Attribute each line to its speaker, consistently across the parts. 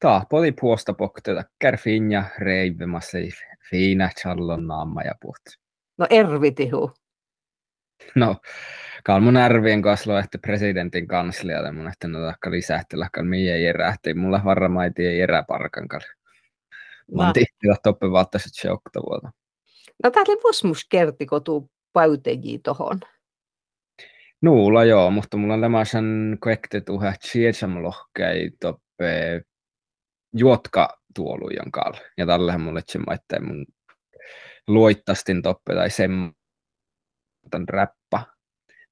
Speaker 1: Ta podi puosta pokteta kärfinja reivimassa fiina challon naamma ja puhut.
Speaker 2: No ervitihu.
Speaker 1: No, kalmun ärvien kaslo että presidentin kanslialle mun että no takka lisähtellä kal miä erähti mulla varramaiti ei eräparkan kal. Mä
Speaker 2: No.
Speaker 1: tihtillä toppe vaattasut se oktavuota.
Speaker 2: No tää oli vosmus kerti, kun tuu päyteji tohon.
Speaker 1: Nuulla joo, mutta mulla on lämäsen koekte tuhe tsietsam lohkei toppe juotka tuolujan kal. Ja tällähän mulle maitteen mun luittastin toppe tai sen tämän räppa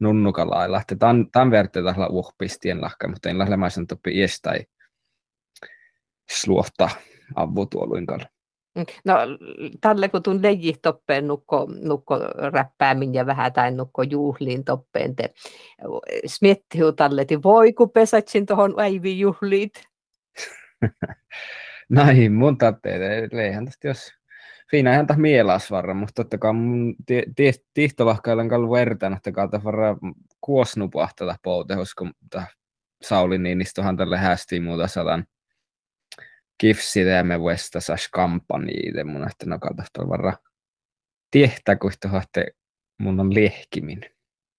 Speaker 1: nunnukalailla. Että tämän, tämän verran tällä uhpistien lahka, mutta en lämäsen toppe ies tai sluohta avutuoluin kal.
Speaker 2: Mm. No tälle kun tuun leji toppeen nukko, nukko räppäämin ja vähän tai nukko juhliin toppeen te. Smiettihu tälle, että voi kun pesatsin tuohon äivi juhliit.
Speaker 1: Näin, mun tatteet, eihän tästä jos Fiina ihan tähän mielas varra, mutta totta kai mun tihtovahkailen kallu vertaan, että kautta varra kuosnupahtada poutehus, kun Sauli Niinistohan tälle hästiin muuta sadan kifsidemme vestasas kampanjiide mun, että no kautta varra tiehtä, kun että mun on lehkimin.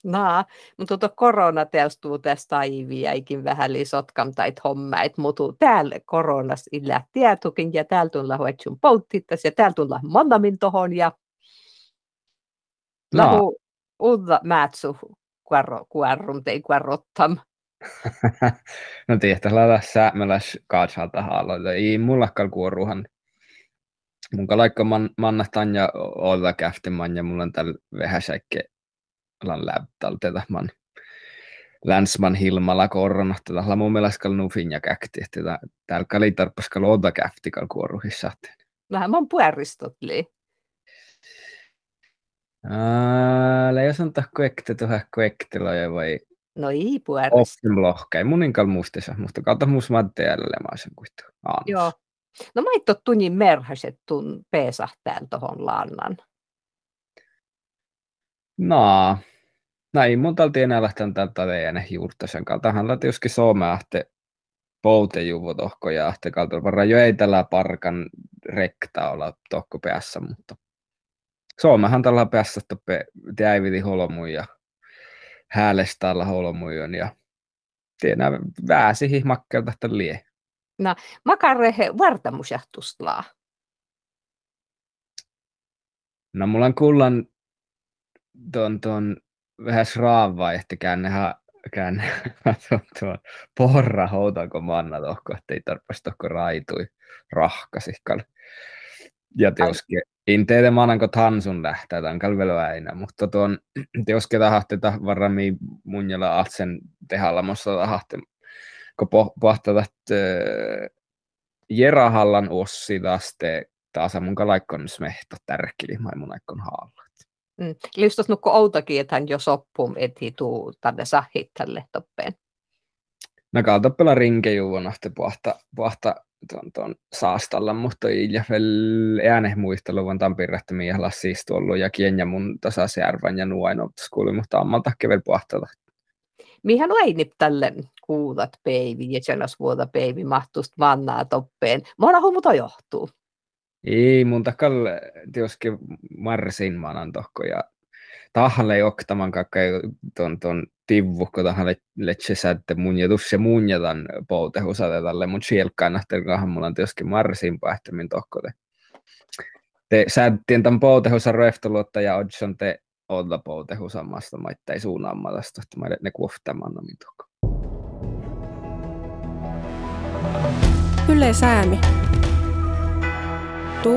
Speaker 2: Naa, mutta tuota korona teostuu tästä aiviä, ikin vähän lisotkam tai hommait, mutta täällä koronas illä tietukin ja täällä tulla huetsun poutittas ja täällä tulla monamin tohon ja
Speaker 1: No,
Speaker 2: lahu ulla määtsu kuarro, kuarrum tei kuarrottam.
Speaker 1: no tiehtä laita säämäläs kaatsalta haaloita. Ei mullakaan kuoruhan. Mun laikka man, manna tanja olla käftemän ja mulla on täällä vähäsäikke lan läptalteta man länsman hilmalla korona. Tätä mun mielestä kal nufin ja käkti. Että täällä kali tarppas kal oda käfti kal kuoruhissa.
Speaker 2: Vähän mon pueristotli.
Speaker 1: Ää, jos on tahko ekte tuohon koekteloja vai
Speaker 2: No ei puerist.
Speaker 1: Offen lohkai. Munin kal muistissa, mutta kautta muus maddeelle mä sen kuitu.
Speaker 2: Joo. No mä itto tunnin merhaset tun peesahtään tohon lannan.
Speaker 1: No, näin mun talti enää lähtän tältä teidän juurtasen kalta. Hän lähti joskin Suomea ahte poutejuvo tohko ja ahte kalta varra jo ei tällä parkan rekta olla tohko päässä, mutta Suomehan tällä päässä toppe täiviti holmuun ja häälestä alla holmuun ja tiedä vääsi hihmakkelta että lie.
Speaker 2: Makarehe vartamusjahtustlaa.
Speaker 1: No mulla on kullan tuon, tuon vähän että käännehän käänne tuon, tuon porra houtako manna tohko, että ei tarpeeksi tohko raitui rahkasikkal. Ja teoske, in teille mananko tansun lähtää tämän kalveluäinä, mutta tuon teoske tahatte varrami munjalla atsen tehalamossa tahatte, kun pohtatat Jerahallan ossi taas te taas mun laikkon smehto tärkili, mai mun aikon haalla.
Speaker 2: Mm. Listos nukko outakin, että hän jo soppum eti tuu tänne sahit tälle toppeen.
Speaker 1: No kaltappela rinkejuun ahte puhta, puhta tuon, tuon saastalla, mutta ei ja vel ääne muistelu vaan tampirrähtä miehellä siis tuollu ja kienjä mun tasasjärvän ja nuain kuuli, mutta ammalta kevel puhtata.
Speaker 2: Mihän ainip tälle kuulat peivi ja senas vuoda peivi mahtust vannaa toppeen. Mona humuta johtuu.
Speaker 1: Ei, mun takal tioski marsin manan tohko ja tahalle oktaman kakka ton, ton tivvukko tahalle letsesä, että mun ja tusse mun ja tämän poutehusate tälle mun sielkkaan nähtelkahan mulla on tioski marsin pähtämin tohko te. Säättien tämän poutehusan roeftoluotta ja odson te olla poutehusamasta, mä ei suunnaamaan tästä, että mä ne kuoftamaan nomin tohko.
Speaker 3: Yle Säämi. Tu,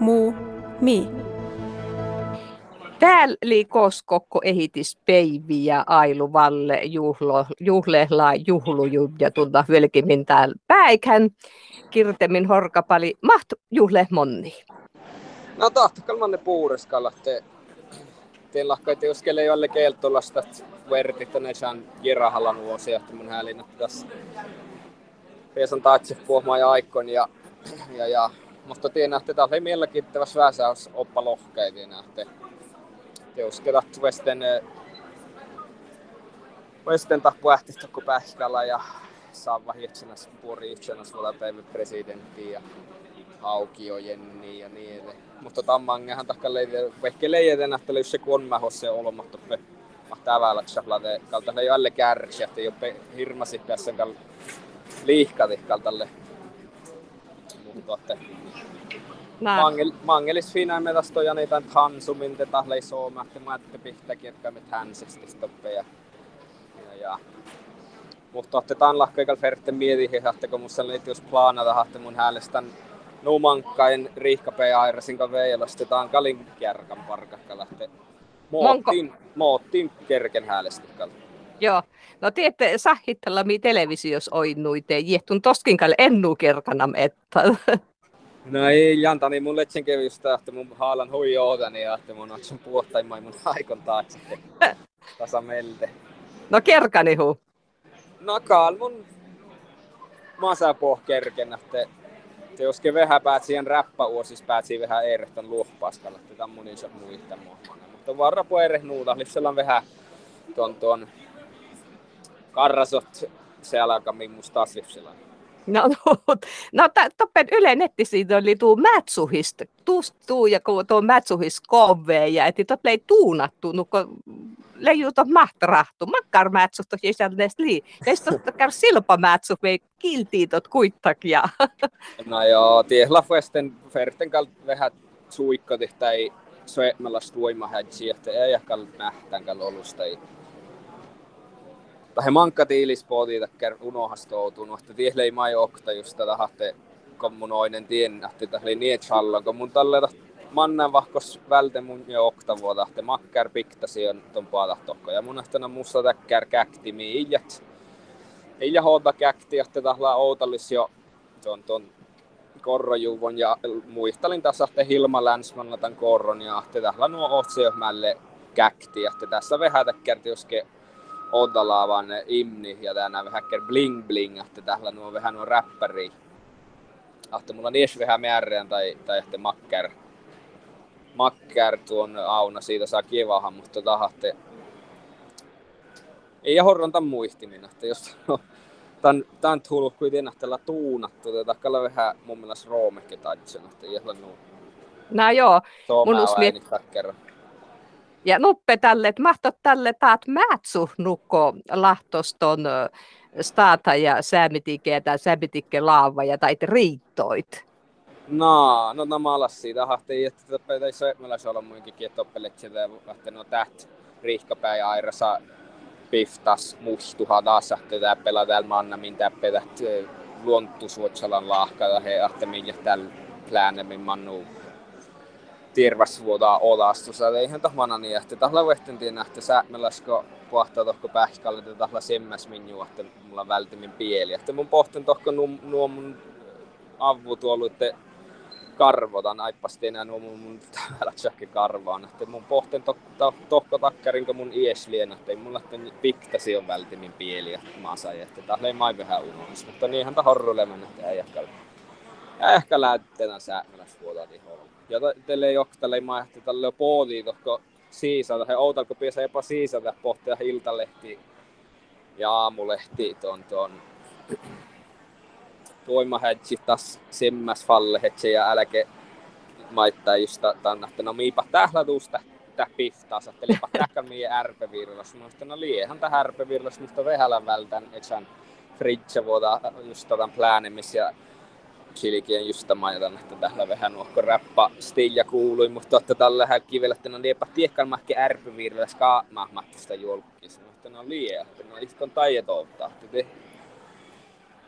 Speaker 3: mu, mi.
Speaker 2: Täällä oli koskokko ehitis peivi ja ailu valle juhlo, juhlehla juhluju ja tunta velkimin täällä päikhän. Kirtemin horkapali maht juhle monni.
Speaker 1: No tahtokalman ne puureskalla, te teillä lahkaita jos kelle jolle keltolasta vertit tänne saan Jirahallan vuosia, että mun hälinä tässä. Piesan taatsi puhumaan ja aikon ja, ja, ja mutta tiedän, että tämä oli mielenkiintoista väsäys oppa lohkeita nähte. Jos kedat Westen Westen tappu ähtistä kun pähkällä ja saa vahjetsenas puori yhtenäs päivä presidentti ja Aukio Jenni ja niin edelleen. Mutta tammangehan takka leiden, vaikka leiden nähtäle, jos se kun on mähosse olomattoppe tävällä tsaplate kalta ei alle kärsi, että ei ole hirmasi kal liihkati kaltalle. Mutta että Mangel, mangelis fina med att stoja niitä hansumin te tahlei sooma, että mä ette pihtä kirkkaa mit hänsesti stoppeja. Ja, ja. Mutta otetaan lahkoikal ferte mieti, että kun musta liittyy jos plaanata, että mun häälestän numankkain riihkapea airasin veilastetaan kalin kärkan parkakka lähtee moottiin, moottiin kerken häälestikkalle.
Speaker 2: Joo. No tiedätte, sahittella mi televisios oinnuite, jehtun toskinkalle ennu kerkanam että.
Speaker 1: No ei janta, niin mun letsen kevystä, että mun haalan hui ootani ja että mun otsun puottaimai mun aikon taakse. Tasa melte.
Speaker 2: No kerkani huu.
Speaker 1: No kaal mun masapoh kerken, että jos ke vähän päät siihen räppäuosis päät siihen vähän eirehton luhpaskalla, että tämä mun iso muista muohmana. Mutta varra po nuuta, on vähän tuon tuon karrasot se alkaa minusta taas
Speaker 2: No, no, no toppen Yle nettisivuilla oli tuo mätsuhist, tuu ja tuo mätsuhist kove ja että tot lei tuunattu, nukko leijuta mahtrahtu, makkar mätsuhto jäsälles lii. Teistä kär silpa mätsuh vei kiltiitot kuittakia.
Speaker 1: No joo, tiehla festen ferten kalt vähän suikkati tai soemmelas voimahädsi, että ei ehkä nähtään kal olusta tai mankka tiilispoti takkar unohastoutunut, että tiedä ei mai okta just tätä hahte kommunoinen tien, että oli niin challon, kun mun tällä mannan vahkos välte mun jo okta vuotta, että makkar piktasi on ton paatahtohko. Ja mun ehtona musta täkkär käkti mi iijät. Iija hoota käkti, että tahla outallis jo ton, ton korrojuvon ja muistelin tässä, että Hilma Länsmanna tämän korron ja että tällä nuo mälle käkti, että tässä vähän täkkärti joske Odalaavan imni ja tänään vähän bling bling, että täällä nuo vähän nuo räppäri. Ahte mulla nies vähän määrään tai, tai että makker. Makker tuon auna siitä saa kivahan, mutta tahte ei horronta muistimin, että jos tän, tän tullut kuitenkin tällä tuunattu, kalla vähän mun mielestä roomekin taitsen, että ei ole nuu.
Speaker 2: No joo, mun usmi, ja nuppe tälle, että mahtot tälle taat määtsu nukko lahtoston staata ja säämitike tai säämitikke laava ja tai riittoit.
Speaker 1: No, no nämä alas siitä hahti, että toppele se meillä se olla muinkin kietoppelet sitä että no täht riihkapää ja airasa piftas muistuha taas että tää pelaa täällä manna min täppelät luontusuotsalan lahkalla he ahte minkä täällä pläänemmin mannu tirvasvuoda olastussa. Eihän tahmana niin, että tahla vehtentiin nähtä säämelasko pohtaa tohko pähkälle, että tahla semmäs minju, että mulla vältimin pieli. Että mun pohtin tohko nuo mun avu tuolla, että karvotan aippasti enää nuo mun, mun täällä karvaan. Että mun pohtin to, to, tohko takkarinko mun lien, että ei mulla että piktasi on vältimin pieli maasai, että tahla ei mai vähän unohdus. Mutta niinhän ta horrulemen, että ei ehkä, ehkä lähteenä säämeläsvuodaa tiholla ja tälle joktale maihti tälle poodi tohko siisata, he outalko piesä jopa siisata pohtia iltalehti ja aamulehti tuon tuon tuimahätsi taas semmäs falle hetsi ja älke maittaa just tänne, no miipa tählatusta tää piftaa, sattelipa tähkän mii ärpevirlas. Mä no liehän tää ärpevirlas, mutta vähälän vältän, etsän fridge vuota just tämän pläänemis ja Chilikien just mainitan, että tällä vähän nuokko räppa stilla kuului, mutta totta tällä kivellä, että no liepa tiekkaan mahke ärpyvirvellä ska mahmattista julkis. Mutta no lie, että no iskon taidotouta.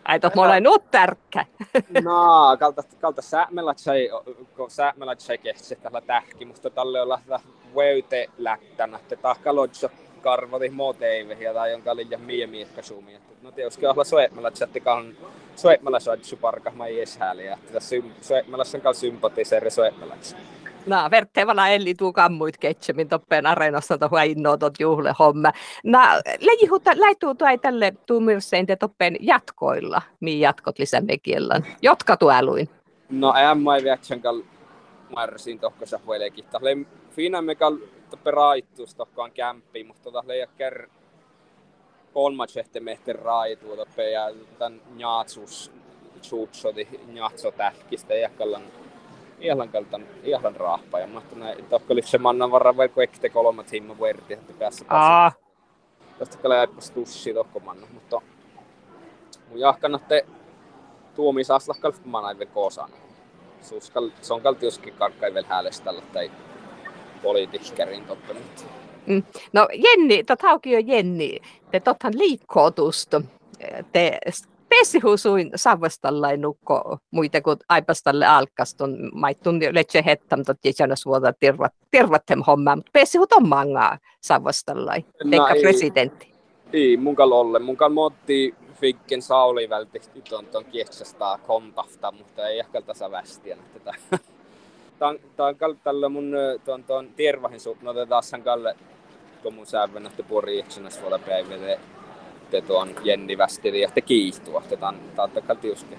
Speaker 2: Ai tot mulla nuut tärkkä.
Speaker 1: No, kalta, kalta säämelatsai, kun säämelatsai kehtsi tällä tähki, mutta tälle on lähteä vöyte lähtänä, että tahkalodso karvati moteivehiä tai jonka liian mie miekka sumi. No tietysti olla soetmelatsatti kan soetmalla soitsu parka mä ei edes hääliä. Tässä soetmalassa on kanssa sympatiseri soetmalaksi.
Speaker 2: No, vertevana elli tuu kammuit ketsemin toppeen areenassa tuohon innoa tot juhle homma. No, lejihuta läituu tuo tälle tuumirsein te toppeen jatkoilla, mihin jatkot lisämekiellän. Jotka tueluin.
Speaker 1: No, en mä vietsän kal marsin tohkossa huelekin. Fina me kal toppe raittuus tohkoan kämppiin, mutta tota leijä ker kolmatsehte mehten raituu toppe ja tämän njatsus tsuutsoti njatso tähkistä ja kallan ihan kaltan ihan rahpa ja mahtu näin tokko oli se mannan varra vai kuekte kolme timma verti että päässä
Speaker 2: Aa,
Speaker 1: tästä kyllä jäipäs tussi tokko manna mutta mun jahkannatte tuomisaslakkal manaive koosan Suskal, se on kaltiuskin karkkai vielä tai poliitikkärin toppe nyt.
Speaker 2: no Jenni, tota onkin jo Jenni, te tothan liikkootusta. Te pesihusuin savvastallain nukko muita kuin aipastalle alkaston maittun letse hettam tot jäsänas vuoda tervat, tervattem hommaa, mutta pesihut on mangaa savvastallain, teikka
Speaker 1: ei.
Speaker 2: presidentti.
Speaker 1: Ei, mun olle. Mun motti Fikken Sauli vältti ton, ton kontafta, mutta ei ehkä tasa västiä. Tätä. Tää on, tällä mun ö, ton, ton tiervahin suht, no tätä taas kalle, kun mun säävän, että pori eksynnäs vuoda päivä, te tuon Jenni västili ja te kiihtua. On, tää on tällä tiuski.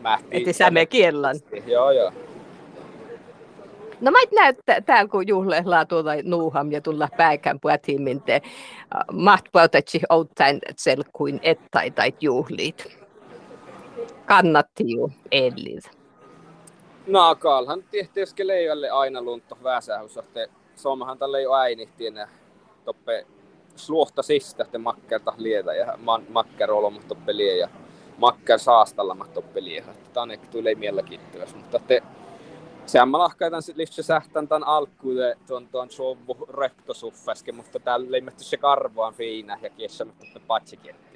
Speaker 1: Mähti.
Speaker 2: Että sä me kiellan.
Speaker 1: Joo, joo.
Speaker 2: No mä näet täällä kun juhlehdaa tuolla nuuham ja tulla päikän puhutimin te mahtpautatsi outain selkuin ettai tai juhliit. Kannatti ju ellit.
Speaker 1: No, kaalhan tehtiin leijalle aina lunto väsähus, että Suomahan tällä ei ole äinihtiin toppe sluohta sistä, että makkerta lietä ja man, makker olo toppe lie ja makker saastalla ma toppe lie. Tämä on ehkä tuli mielenkiintoista, mutta te Sehän mä lahkaitan sit lihtsä sähtän tän alkuun tuon tuon rektosuffäske, mutta täällä leimätty se karvoan fiina ja kiessä mutta patsikirja.